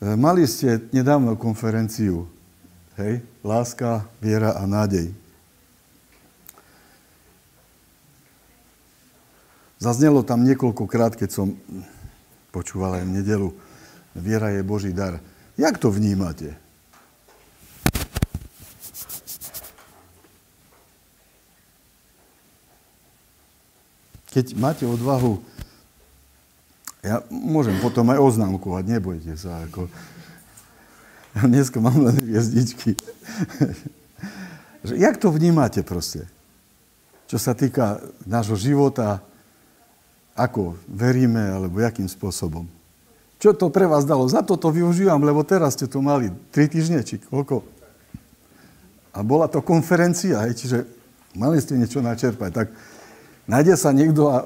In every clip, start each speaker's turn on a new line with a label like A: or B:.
A: mali ste nedávno konferenciu, hej, láska, viera a nádej. Zaznelo tam niekoľkokrát, keď som počúval aj v nedelu, viera je Boží dar. Jak to vnímate? Keď máte odvahu, ja môžem potom aj oznámkovať, nebojte sa. Ako, dneska mám len hviezdičky. Jak to vnímate proste? Čo sa týka nášho života, ako veríme, alebo jakým spôsobom. Čo to pre vás dalo? Za to to využívam, lebo teraz ste to mali tri týždne, či koľko. A bola to konferencia, hej, čiže mali ste niečo načerpať. Tak Nájde sa niekto a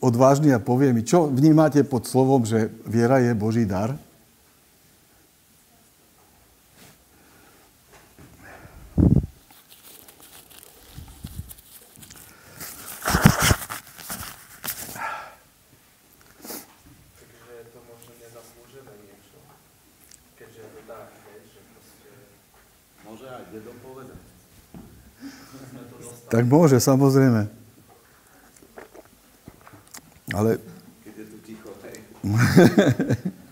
A: odvážny a povie mi, čo vnímate pod slovom, že viera je Boží dar? Tak môže, samozrejme. Ale... Keď je tu ticho, hej.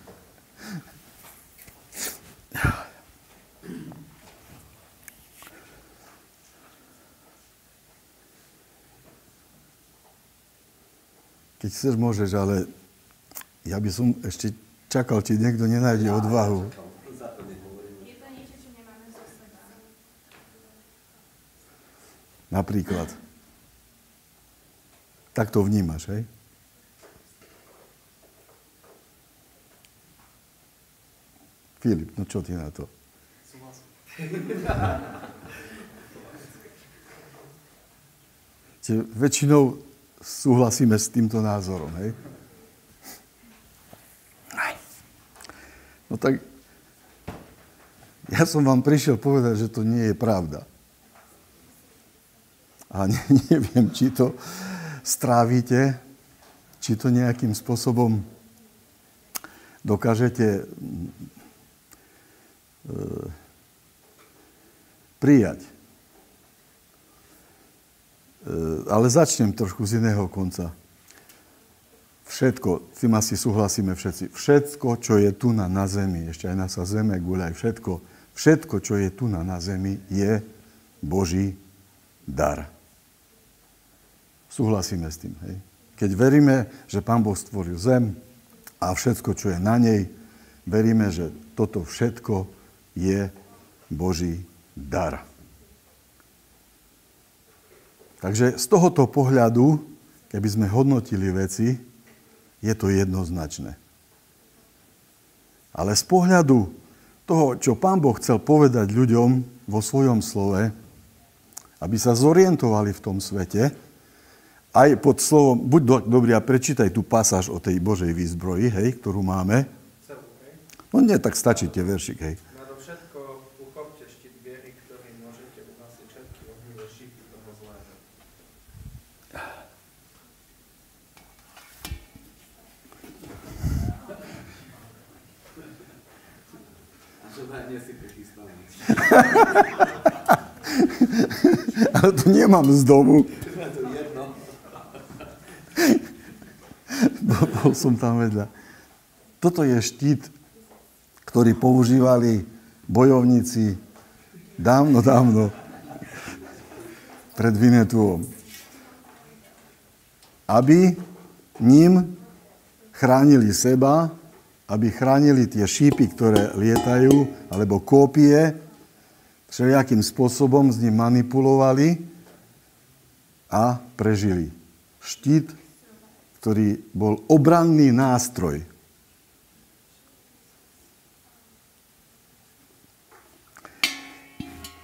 A: Keď chceš, môžeš, ale ja by som ešte čakal, či niekto nenájde odvahu. Napríklad. Tak to vnímaš, hej? Filip, no čo ty na to? Čiže väčšinou súhlasíme s týmto názorom, hej? No tak ja som vám prišiel povedať, že to nie je pravda. A ne, neviem, či to strávite, či to nejakým spôsobom dokážete prijať. E, ale začnem trošku z iného konca. Všetko, tým asi súhlasíme všetci, všetko, čo je tu na, na zemi, ešte aj na sa zeme guľaj, všetko, všetko, čo je tu na, na zemi, je Boží dar. Súhlasíme s tým. Hej? Keď veríme, že Pán Boh stvoril zem a všetko, čo je na nej, veríme, že toto všetko je Boží dar. Takže z tohoto pohľadu, keby sme hodnotili veci, je to jednoznačné. Ale z pohľadu toho, čo pán Boh chcel povedať ľuďom vo svojom slove, aby sa zorientovali v tom svete, aj pod slovom, buď do, dobrý a prečítaj tú pasáž o tej Božej výzbroji, hej, ktorú máme. No nie, tak stačí tie veršik, hej. Ale to nemám z domu. Bol som tam vedľa. Toto je štít, ktorý používali bojovníci dávno, dávno pred Vinetuom. Aby ním chránili seba aby chránili tie šípy, ktoré lietajú, alebo kópie, všelijakým spôsobom s ním manipulovali a prežili. Štít, ktorý bol obranný nástroj.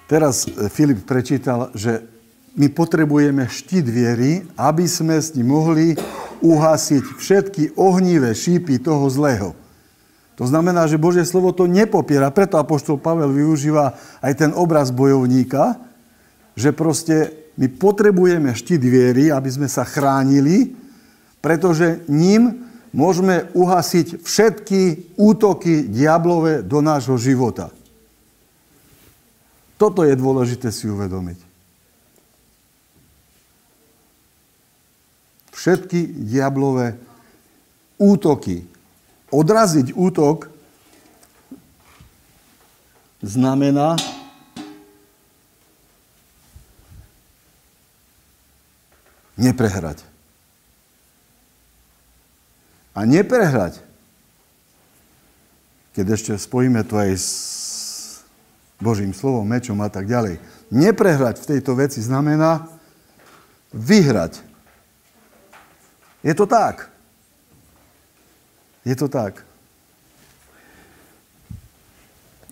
A: Teraz e, Filip prečítal, že my potrebujeme štít viery, aby sme s ním mohli uhasiť všetky ohnivé šípy toho zlého. To znamená, že Božie slovo to nepopiera. Preto Apoštol Pavel využíva aj ten obraz bojovníka, že proste my potrebujeme štít viery, aby sme sa chránili, pretože ním môžeme uhasiť všetky útoky diablové do nášho života. Toto je dôležité si uvedomiť. Všetky diablové útoky. Odraziť útok znamená neprehrať. A neprehrať, keď ešte spojíme to aj s Božím slovom, mečom a tak ďalej. Neprehrať v tejto veci znamená vyhrať. Je to tak. Je to tak.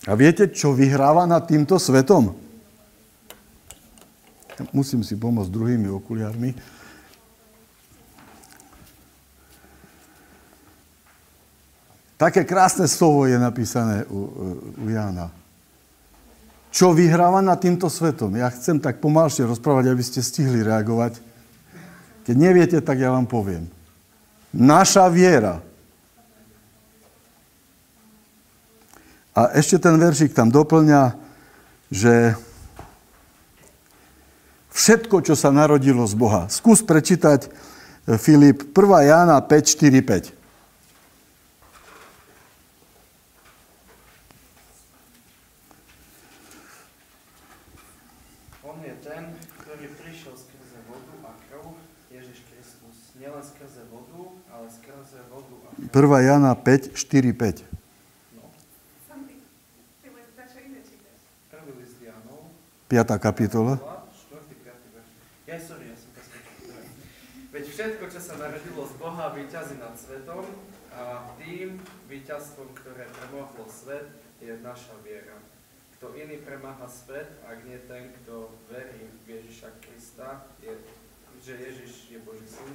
A: A viete, čo vyhráva nad týmto svetom? Musím si pomôcť druhými okuliarmi. Také krásne slovo je napísané u, u Jána. Čo vyhráva nad týmto svetom? Ja chcem tak pomalšie rozprávať, aby ste stihli reagovať. Keď neviete, tak ja vám poviem. Naša viera. A ešte ten veršik tam doplňa, že všetko, čo sa narodilo z Boha. Skús prečítať eh, Filip 1. Jána 5, 4, 5. skrze vodu a 1. Jana 5, 4, 5. No. 5. kapitola.
B: Ja, sorry, ja som Veď všetko, čo sa narodilo z Boha, vyťazí nad svetom a tým víťazstvom, ktoré premohlo svet, je naša viera. Kto iný premáha svet, ak nie ten, kto verí v Ježiša Krista, je, že Ježiš je Boží syn.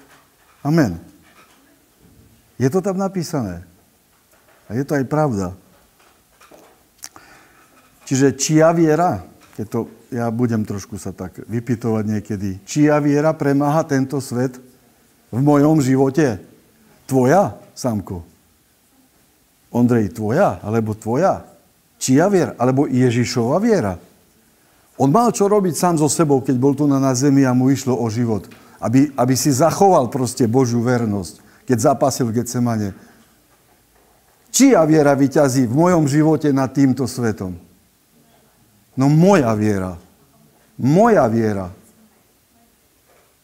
A: Amen. Je to tam napísané. A je to aj pravda. Čiže čia viera, keď to, ja budem trošku sa tak vypitovať niekedy, čia viera premáha tento svet v mojom živote? Tvoja, Samko? Ondrej, tvoja? Alebo tvoja? Čia viera? Alebo Ježišova viera? On mal čo robiť sám so sebou, keď bol tu na, na zemi a mu išlo o život. Aby, aby si zachoval proste Božiu vernosť keď zapasil v Getsemane. Čia viera vyťazí v mojom živote nad týmto svetom? No moja viera. Moja viera.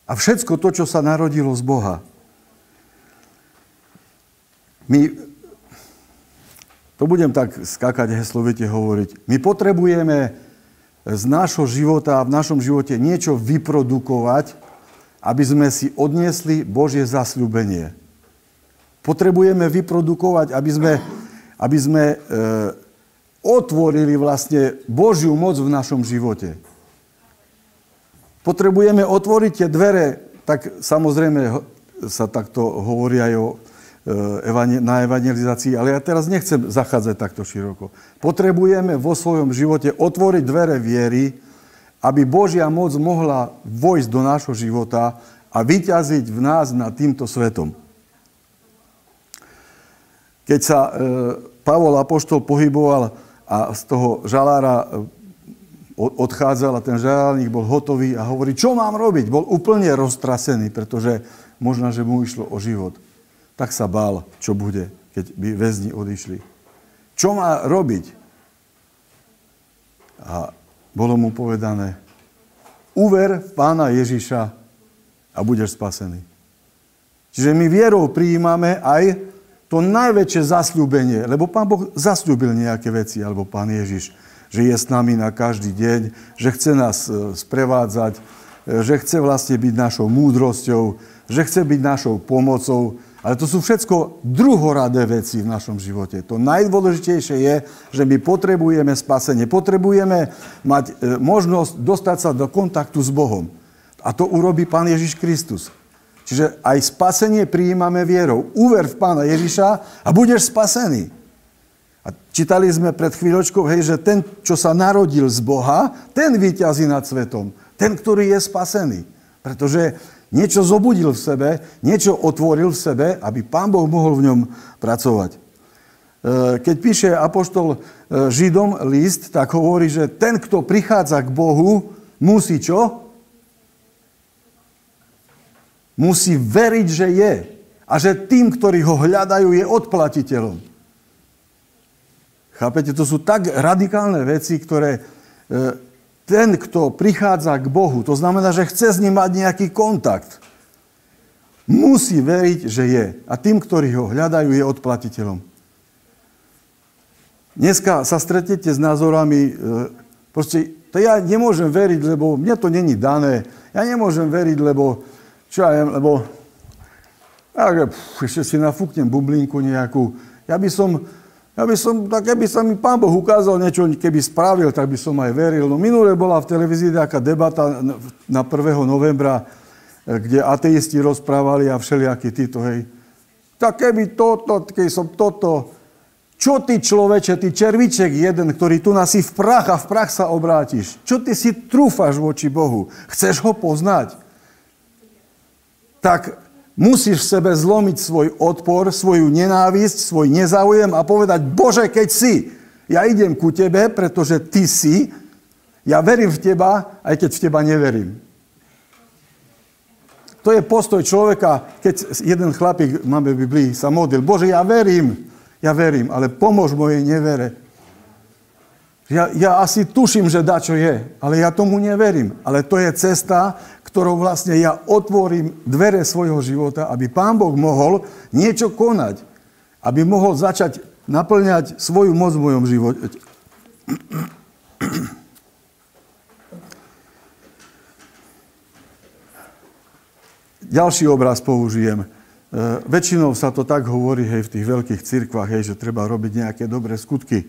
A: A všetko to, čo sa narodilo z Boha. My, to budem tak skákať heslovite hovoriť, my potrebujeme z nášho života, v našom živote niečo vyprodukovať, aby sme si odniesli Božie zasľúbenie. Potrebujeme vyprodukovať, aby sme, aby sme e, otvorili vlastne Božiu moc v našom živote. Potrebujeme otvoriť tie dvere, tak samozrejme sa takto hovorí aj o, e, na evangelizácii, ale ja teraz nechcem zachádzať takto široko. Potrebujeme vo svojom živote otvoriť dvere viery, aby Božia moc mohla vojsť do nášho života a vyťaziť v nás nad týmto svetom. Keď sa e, Pavol Apoštol pohyboval a z toho žalára e, odchádzal a ten žalárnik bol hotový a hovorí, čo mám robiť? Bol úplne roztrasený, pretože možno, že mu išlo o život. Tak sa bál, čo bude, keď by väzni odišli. Čo má robiť? A bolo mu povedané, uver v pána Ježiša a budeš spasený. Čiže my vierou prijímame aj to najväčšie zasľúbenie, lebo Pán Boh zasľúbil nejaké veci, alebo Pán Ježiš, že je s nami na každý deň, že chce nás e, sprevádzať, e, že chce vlastne byť našou múdrosťou, že chce byť našou pomocou, ale to sú všetko druhoradé veci v našom živote. To najdôležitejšie je, že my potrebujeme spasenie, potrebujeme mať e, možnosť dostať sa do kontaktu s Bohom. A to urobí Pán Ježiš Kristus. Čiže aj spasenie prijímame vierou. Uver v pána Ježiša a budeš spasený. A čítali sme pred chvíľočkou, hej, že ten, čo sa narodil z Boha, ten vyťazí nad svetom. Ten, ktorý je spasený. Pretože niečo zobudil v sebe, niečo otvoril v sebe, aby Pán Boh mohol v ňom pracovať. E, keď píše Apoštol e, Židom list, tak hovorí, že ten, kto prichádza k Bohu, musí čo? Musí veriť, že je. A že tým, ktorí ho hľadajú, je odplatiteľom. Chápete, to sú tak radikálne veci, ktoré ten, kto prichádza k Bohu, to znamená, že chce s ním mať nejaký kontakt, musí veriť, že je. A tým, ktorí ho hľadajú, je odplatiteľom. Dneska sa stretnete s názorami, e, proste to ja nemôžem veriť, lebo mne to není dané. Ja nemôžem veriť, lebo, čo ja viem, lebo tak, pf, ešte si nafúknem bublinku nejakú. Ja by som, ja by som, tak keby sa mi pán Boh ukázal niečo, keby spravil, tak by som aj veril. No minule bola v televízii nejaká debata na 1. novembra, eh, kde ateisti rozprávali a všelijakí títo, hej. Tak keby toto, keď som toto, čo ty človeče, ty červiček jeden, ktorý tu nasí v prach a v prach sa obrátiš? Čo ty si trúfaš voči Bohu? Chceš ho poznať? Tak Musíš v sebe zlomiť svoj odpor, svoju nenávisť, svoj nezáujem a povedať, Bože, keď si, ja idem ku tebe, pretože ty si, ja verím v teba, aj keď v teba neverím. To je postoj človeka, keď jeden chlapík, máme v Biblii, sa modlil, Bože, ja verím, ja verím, ale pomôž mojej nevere. Ja, ja asi tuším, že dačo je, ale ja tomu neverím. Ale to je cesta, ktorou vlastne ja otvorím dvere svojho života, aby Pán Boh mohol niečo konať. Aby mohol začať naplňať svoju moc v mojom živote. Ďalší obraz použijem. E, väčšinou sa to tak hovorí hej, v tých veľkých cirkvách, hej, že treba robiť nejaké dobré skutky.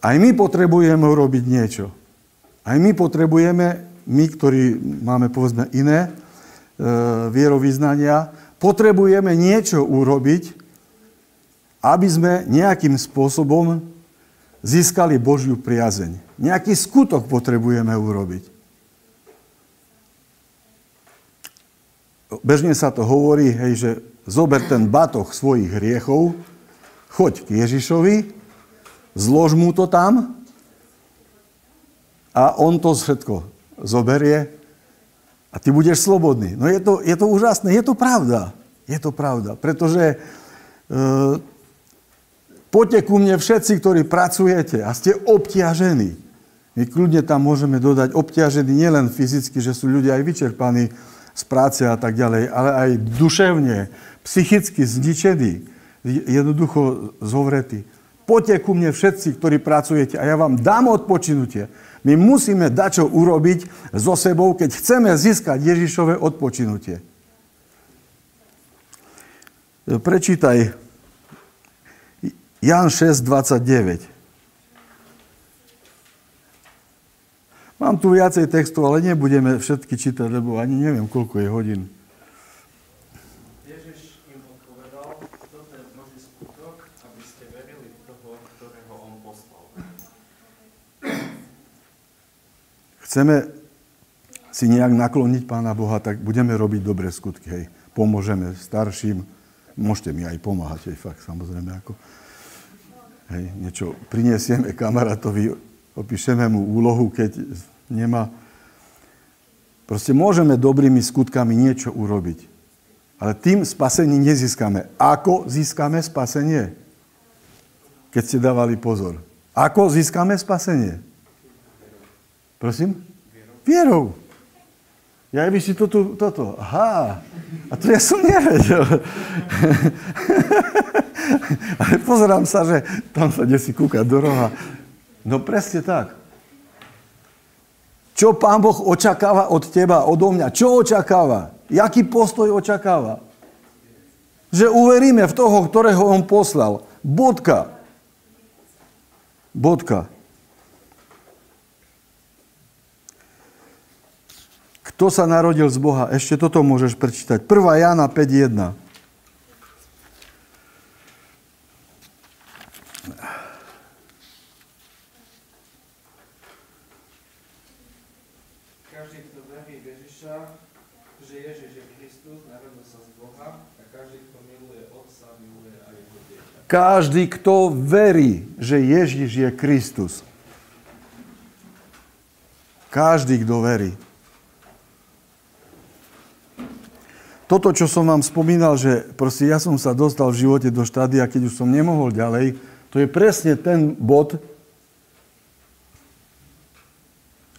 A: Aj my potrebujeme urobiť niečo. Aj my potrebujeme, my, ktorí máme povedzme iné e, vierovýznania, potrebujeme niečo urobiť, aby sme nejakým spôsobom získali Božiu priazeň. Nejaký skutok potrebujeme urobiť. Bežne sa to hovorí, hej, že zober ten batoh svojich hriechov, choď k Ježišovi zlož mu to tam a on to všetko zoberie a ty budeš slobodný. No je to, je to úžasné, je to pravda. Je to pravda, pretože e, poďte ku mne všetci, ktorí pracujete a ste obťažení. My kľudne tam môžeme dodať obťažení nielen fyzicky, že sú ľudia aj vyčerpaní z práce a tak ďalej, ale aj duševne, psychicky zničení, jednoducho zhovretí. Poďte ku mne všetci, ktorí pracujete a ja vám dám odpočinutie. My musíme dačo urobiť so sebou, keď chceme získať Ježišové odpočinutie. Prečítaj Jan 6, 29. Mám tu viacej textov, ale nebudeme všetky čítať, lebo ani neviem, koľko je hodín. Chceme si nejak nakloniť Pána Boha, tak budeme robiť dobré skutky. Hej. Pomôžeme starším, môžete mi aj pomáhať, hej, fakt, samozrejme. Ako, hej, niečo prinesieme kamarátovi, opíšeme mu úlohu, keď nemá. Proste môžeme dobrými skutkami niečo urobiť. Ale tým spasení nezískame. Ako získame spasenie? Keď ste dávali pozor. Ako získame spasenie? Prosím? Vierou. Ja by si toto, toto. Aha. A to ja som nevedel. Ale pozerám sa, že tam sa si kúka do roha. No presne tak. Čo Pán Boh očakáva od teba, odo mňa? Čo očakáva? Jaký postoj očakáva? Že uveríme v toho, ktorého On poslal. Bodka. Bodka. Kto sa narodil z Boha? Ešte toto môžeš prečítať. 1. Jana 5.1.
B: Každý, kto verí Ježiša, že Ježiš je Kristus, narodil sa z Boha a každý, kto miluje Otca, miluje aj jeho dieťa.
A: Každý, kto verí, že Ježiš je Kristus. Každý, kto verí. Toto, čo som vám spomínal, že proste ja som sa dostal v živote do štádia, keď už som nemohol ďalej, to je presne ten bod,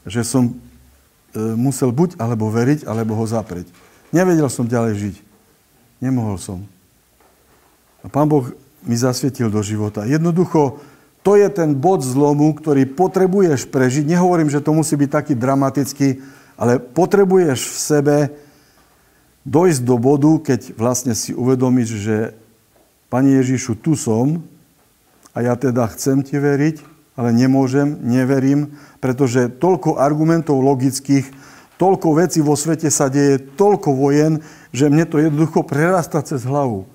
A: že som e, musel buď alebo veriť, alebo ho zaprieť. Nevedel som ďalej žiť. Nemohol som. A pán Boh mi zasvietil do života. Jednoducho, to je ten bod zlomu, ktorý potrebuješ prežiť. Nehovorím, že to musí byť taký dramatický, ale potrebuješ v sebe dojsť do bodu, keď vlastne si uvedomíš, že Pani Ježišu, tu som a ja teda chcem ti veriť, ale nemôžem, neverím, pretože toľko argumentov logických, toľko vecí vo svete sa deje, toľko vojen, že mne to jednoducho prerasta cez hlavu.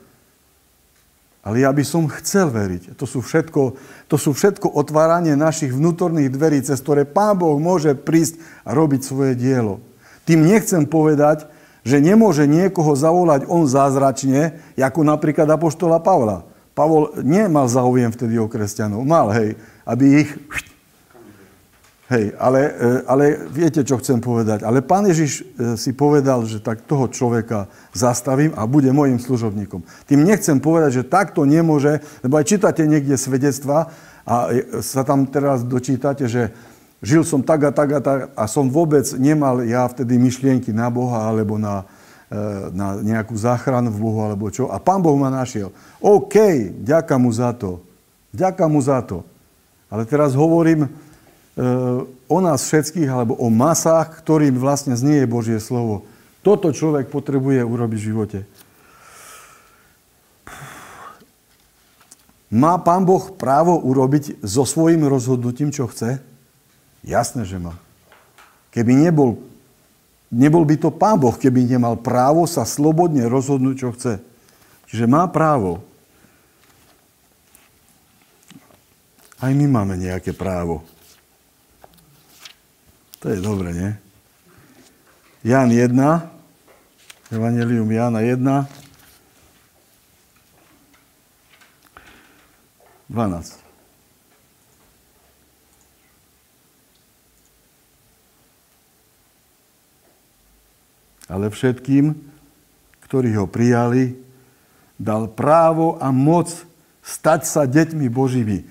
A: Ale ja by som chcel veriť. To sú, všetko, to sú všetko otváranie našich vnútorných dverí, cez ktoré Pán Boh môže prísť a robiť svoje dielo. Tým nechcem povedať, že nemôže niekoho zavolať on zázračne, ako napríklad Apoštola Pavla. Pavol nemal záujem vtedy o kresťanov. Mal, hej, aby ich... Hej, ale, e, ale viete, čo chcem povedať. Ale pán Ježiš e, si povedal, že tak toho človeka zastavím a bude môjim služobníkom. Tým nechcem povedať, že takto nemôže, lebo aj čítate niekde svedectva a e, sa tam teraz dočítate, že žil som tak a tak a tak a som vôbec nemal ja vtedy myšlienky na Boha alebo na, na nejakú záchranu v Bohu alebo čo. A pán Boh ma našiel. OK, ďaká mu za to. Ďaká mu za to. Ale teraz hovorím e, o nás všetkých, alebo o masách, ktorým vlastne znie Božie slovo. Toto človek potrebuje urobiť v živote. Má pán Boh právo urobiť so svojím rozhodnutím, čo chce? Jasné, že má. Keby nebol, nebol by to pán Boh, keby nemal právo sa slobodne rozhodnúť, čo chce. Čiže má právo. Aj my máme nejaké právo. To je dobre, nie? Jan 1, Evangelium Jana 1, 12. Ale všetkým, ktorí ho prijali, dal právo a moc stať sa deťmi Božími.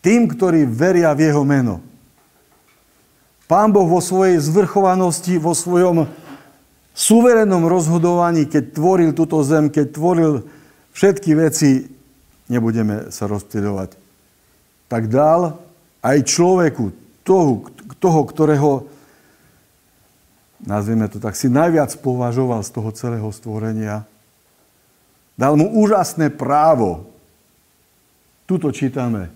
A: Tým, ktorí veria v jeho meno. Pán Boh vo svojej zvrchovanosti, vo svojom suverénnom rozhodovaní, keď tvoril túto zem, keď tvoril všetky veci, nebudeme sa rozptýľovať, tak dal aj človeku, toho, toho, ktorého, nazvieme to tak, si najviac považoval z toho celého stvorenia, dal mu úžasné právo. Tuto čítame.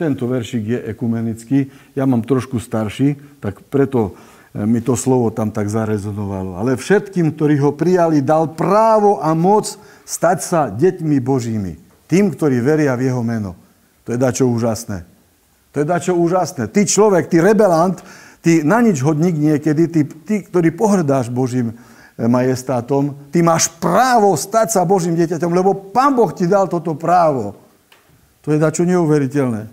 A: Tento veršik je ekumenický. Ja mám trošku starší, tak preto e, mi to slovo tam tak zarezonovalo. Ale všetkým, ktorí ho prijali, dal právo a moc stať sa deťmi Božími. Tým, ktorí veria v jeho meno. To je dačo úžasné. To je dačo úžasné. Ty človek, ty rebelant, ty na nič hodník niekedy, ty, ty ktorý pohrdáš Božím e, majestátom, ty máš právo stať sa Božím dieťaťom, lebo Pán Boh ti dal toto právo. To je dačo neuveriteľné.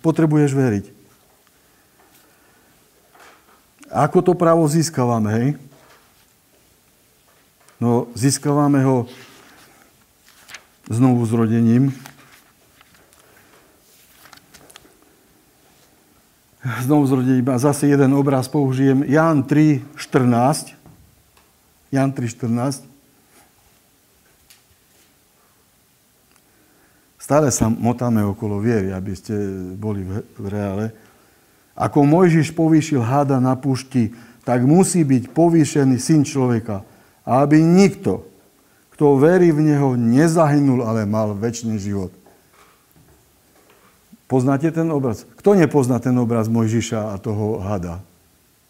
A: Potrebuješ veriť. Ako to právo získavame, hej? No, získavame ho znovu zrodením. Znovu zrodením. A zase jeden obraz použijem. Jan 3, 14. Jan 3, 14. Stále sa motáme okolo viery, aby ste boli v reále. Ako Mojžiš povýšil hada na púšti, tak musí byť povýšený syn človeka. Aby nikto, kto verí v Neho, nezahynul, ale mal väčší život. Poznáte ten obraz? Kto nepozná ten obraz Mojžiša a toho hada?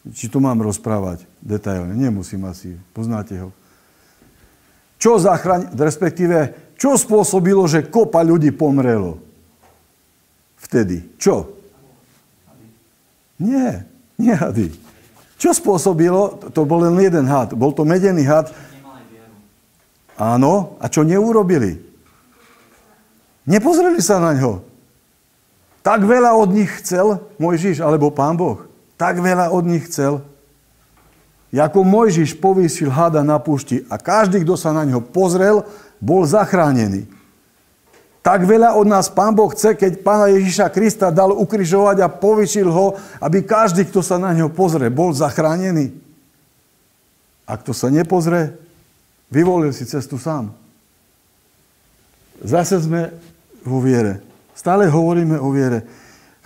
A: Či to mám rozprávať detailne? Nemusím asi. Poznáte ho. Čo zachráni, respektíve čo spôsobilo, že kopa ľudí pomrelo? Vtedy. Čo? Nie, nie hady. Čo spôsobilo? To bol len jeden had. Bol to medený had. Áno, a čo neurobili? Nepozreli sa na ňo. Tak veľa od nich chcel Mojžiš, alebo pán Boh. Tak veľa od nich chcel. Jako Mojžiš povýšil hada na púšti a každý, kto sa na ňo pozrel, bol zachránený. Tak veľa od nás Pán Boh chce, keď Pána Ježiša Krista dal ukrižovať a povyšil ho, aby každý, kto sa na neho pozrie, bol zachránený. A kto sa nepozrie, vyvolil si cestu sám. Zase sme vo viere. Stále hovoríme o viere.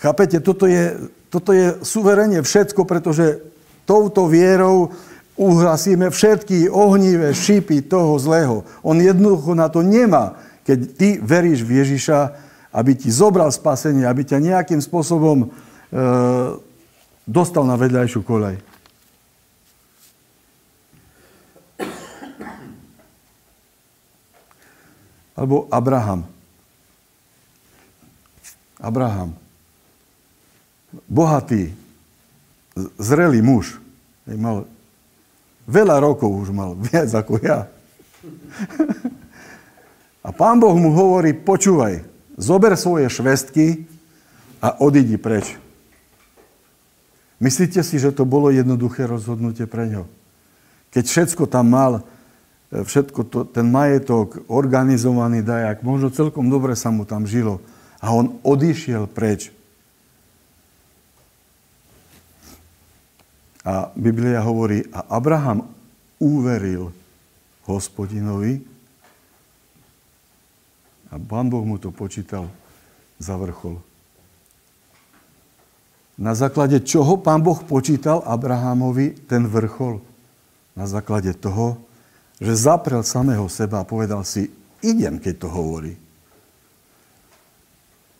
A: Chápete, toto je, toto je suverenie všetko, pretože touto vierou uhlasíme všetky ohnivé šípy toho zlého. On jednoducho na to nemá keď ty veríš v Ježiša, aby ti zobral spasenie, aby ťa nejakým spôsobom e, dostal na vedľajšiu kolej. Alebo Abraham. Abraham. Bohatý, zrelý muž. Mal veľa rokov už mal, viac ako ja. A pán Boh mu hovorí, počúvaj, zober svoje švestky a odidi preč. Myslíte si, že to bolo jednoduché rozhodnutie pre ňo? Keď všetko tam mal, e, všetko to, ten majetok, organizovaný dajak, možno celkom dobre sa mu tam žilo. A on odišiel preč. A Biblia hovorí, a Abraham uveril hospodinovi a pán Boh mu to počítal za vrchol. Na základe čoho pán Boh počítal Abrahamovi ten vrchol? Na základe toho, že zaprel samého seba a povedal si, idem, keď to hovorí.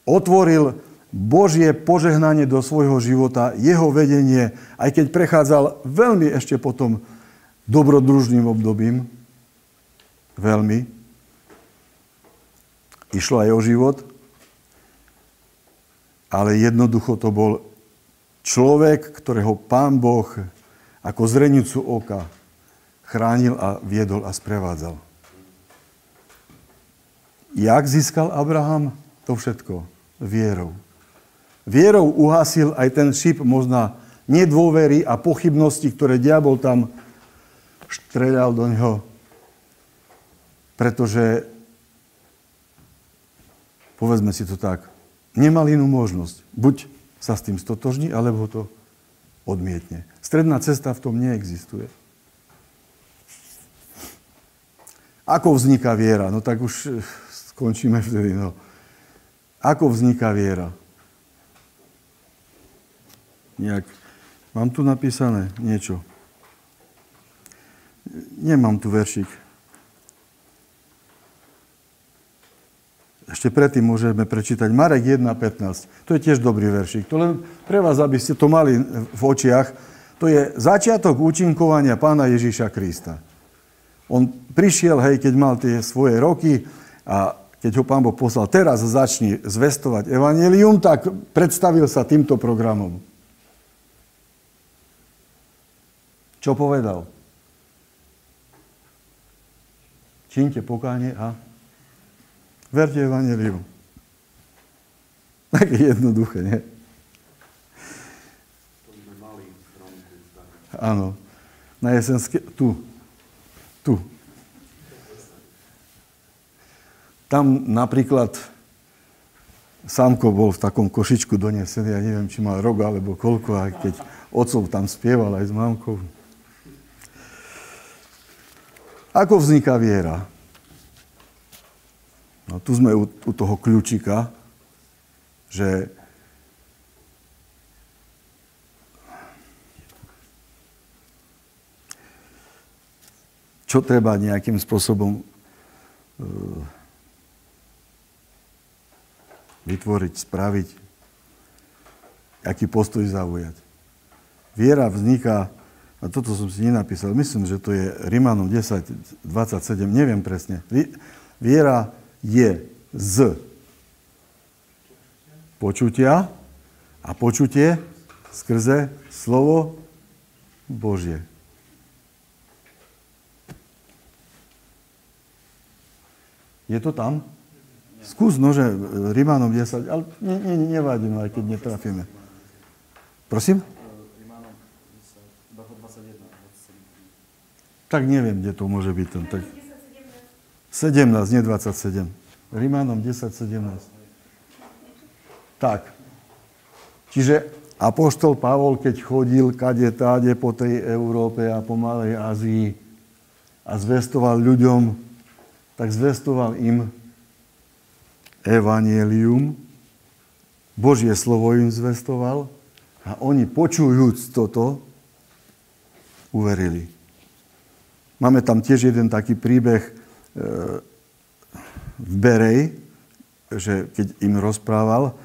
A: Otvoril Božie požehnanie do svojho života, jeho vedenie, aj keď prechádzal veľmi ešte potom dobrodružným obdobím, veľmi, Išlo aj o život, ale jednoducho to bol človek, ktorého pán Boh ako zrenicu oka chránil a viedol a sprevádzal. Jak získal Abraham to všetko? Vierou. Vierou uhasil aj ten šip možná nedôvery a pochybnosti, ktoré diabol tam štreľal do neho. Pretože povedzme si to tak, nemal inú možnosť. Buď sa s tým stotožní, alebo to odmietne. Stredná cesta v tom neexistuje. Ako vzniká viera? No tak už skončíme vtedy. No. Ako vzniká viera? Nejak. Mám tu napísané niečo. Nemám tu veršik. Ešte predtým môžeme prečítať Marek 1.15. To je tiež dobrý veršik. To len pre vás, aby ste to mali v očiach. To je začiatok účinkovania pána Ježíša Krista. On prišiel, hej, keď mal tie svoje roky a keď ho pán Boh poslal, teraz začni zvestovať evanelium, tak predstavil sa týmto programom. Čo povedal? Čínte pokánie a Verte Evangelium. Také jednoduché, nie? Áno. Na jesenské... Tu. Tu. Tam napríklad Sámko bol v takom košičku donesený, ja neviem, či mal rok alebo koľko, aj keď otcov tam spieval aj s mamkou. Ako vzniká viera? No tu sme u, u toho kľúčika, že čo treba nejakým spôsobom e, vytvoriť, spraviť, aký postoj zaujať. Viera vzniká, a toto som si nenapísal, myslím, že to je Rimanom 10, 27, neviem presne. Viera je z počutia a počutie Skrze slovo Božie. Je to tam? Skús nože Rimanom 10, ale ne, ne, nevadí, no, aj keď netrafíme. Prosím? Tak neviem, kde to môže byť. Ten, tak... 17, nie 27. Rimanom 10, 17. Tak. Čiže Apoštol Pavol, keď chodil kade táde po tej Európe a po Malej Ázii a zvestoval ľuďom, tak zvestoval im evanielium, Božie slovo im zvestoval a oni počujúc toto, uverili. Máme tam tiež jeden taký príbeh e, v Berej, že keď im rozprával,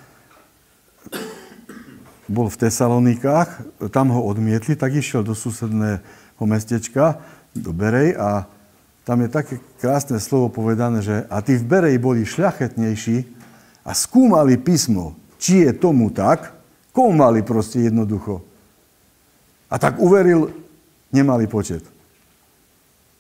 A: bol v Tesalonikách, tam ho odmietli, tak išiel do susedného mestečka, do Berej a tam je také krásne slovo povedané, že a tí v Berej boli šľachetnejší a skúmali písmo, či je tomu tak, komu mali proste jednoducho. A tak uveril nemalý počet.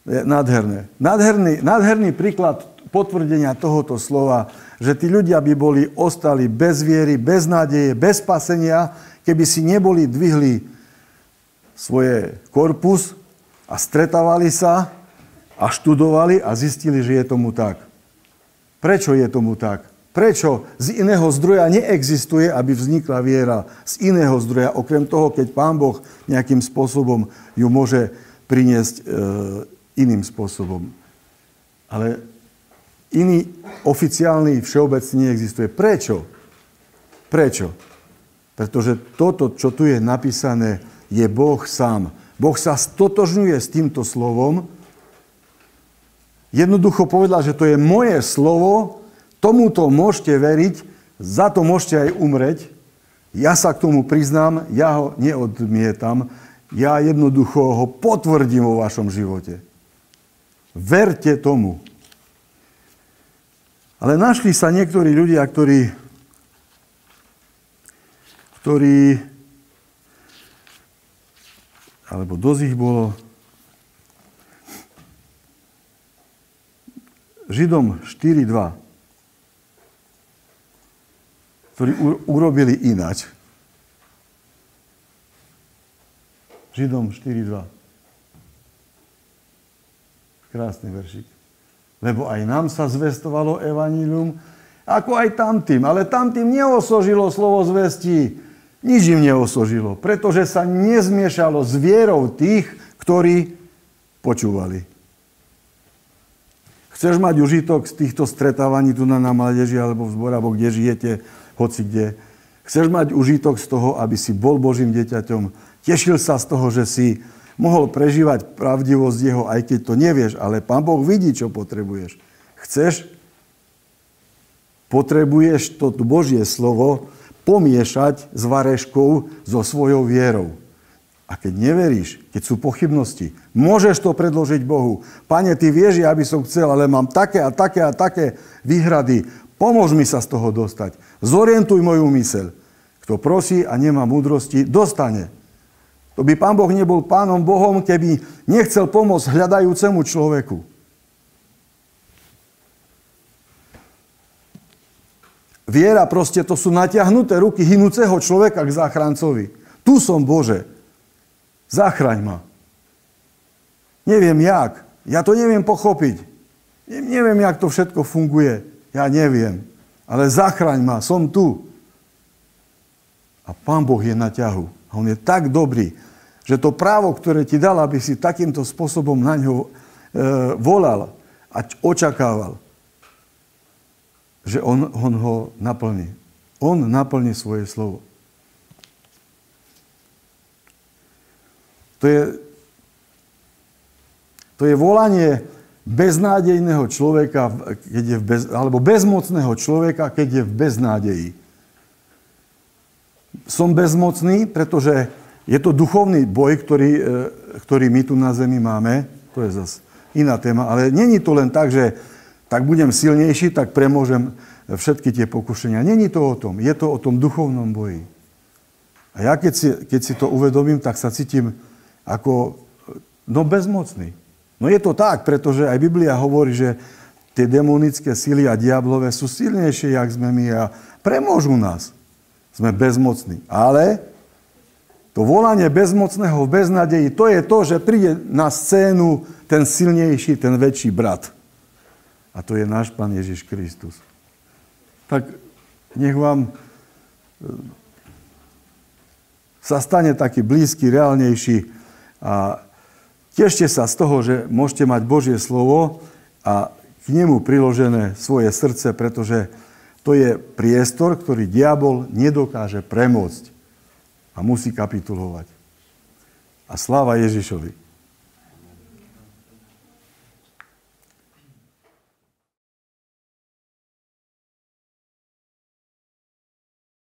A: Je nádherné. Nádherný, nádherný príklad potvrdenia tohoto slova, že tí ľudia by boli ostali bez viery, bez nádeje, bez spasenia, keby si neboli dvihli svoje korpus a stretávali sa a študovali a zistili, že je tomu tak. Prečo je tomu tak? Prečo z iného zdroja neexistuje, aby vznikla viera z iného zdroja, okrem toho, keď Pán Boh nejakým spôsobom ju môže priniesť e, iným spôsobom. Ale iný oficiálny všeobecný neexistuje. Prečo? Prečo? Pretože toto, čo tu je napísané, je Boh sám. Boh sa stotožňuje s týmto slovom. Jednoducho povedal, že to je moje slovo, tomuto môžete veriť, za to môžete aj umreť. Ja sa k tomu priznám, ja ho neodmietam, ja jednoducho ho potvrdím vo vašom živote. Verte tomu. Ale našli sa niektorí ľudia, ktorí, ktorí alebo dosť ich bolo, Židom 4.2, ktorí urobili inač. Židom 4.2. Krásny veršik. Lebo aj nám sa zvestovalo evanílium, ako aj tamtým. Ale tamtým neosožilo slovo zvesti. Nič im neosožilo, pretože sa nezmiešalo s vierou tých, ktorí počúvali. Chceš mať užitok z týchto stretávaní tu na mládeži alebo v zbore, alebo kde žijete, hoci kde. Chceš mať užitok z toho, aby si bol Božím dieťaťom. Tešil sa z toho, že si mohol prežívať pravdivosť jeho, aj keď to nevieš, ale Pán Boh vidí, čo potrebuješ. Chceš? Potrebuješ to Božie slovo pomiešať s vareškou so svojou vierou. A keď neveríš, keď sú pochybnosti, môžeš to predložiť Bohu. Pane, ty vieš, ja by som chcel, ale mám také a také a také výhrady. Pomôž mi sa z toho dostať. Zorientuj moju myseľ. Kto prosí a nemá múdrosti, dostane. To by Pán Boh nebol Pánom Bohom, keby nechcel pomôcť hľadajúcemu človeku. Viera proste to sú natiahnuté ruky hynúceho človeka k záchrancovi. Tu som Bože. Zachraň ma. Neviem jak. Ja to neviem pochopiť. Neviem, jak to všetko funguje. Ja neviem. Ale zachraň ma. Som tu. A Pán Boh je na ťahu. A on je tak dobrý, že to právo, ktoré ti dal, aby si takýmto spôsobom na ňo e, volal a očakával, že on, on ho naplní. On naplní svoje slovo. To je, to je volanie beznádejného človeka, keď je v bez, alebo bezmocného človeka, keď je v beznádeji som bezmocný, pretože je to duchovný boj, ktorý, e, ktorý my tu na zemi máme. To je zase iná téma. Ale není to len tak, že tak budem silnejší, tak premôžem všetky tie pokušenia. Není to o tom. Je to o tom duchovnom boji. A ja keď si, keď si to uvedomím, tak sa cítim ako no bezmocný. No je to tak, pretože aj Biblia hovorí, že tie demonické sily a diablové sú silnejšie, jak sme my a premôžu nás. Sme bezmocní. Ale to volanie bezmocného v beznadeji, to je to, že príde na scénu ten silnejší, ten väčší brat. A to je náš Pán Ježiš Kristus. Tak nech vám e, sa stane taký blízky, reálnejší a tešte sa z toho, že môžete mať Božie slovo a k nemu priložené svoje srdce, pretože to je priestor, ktorý diabol nedokáže premôcť a musí kapitulovať. A sláva Ježišovi.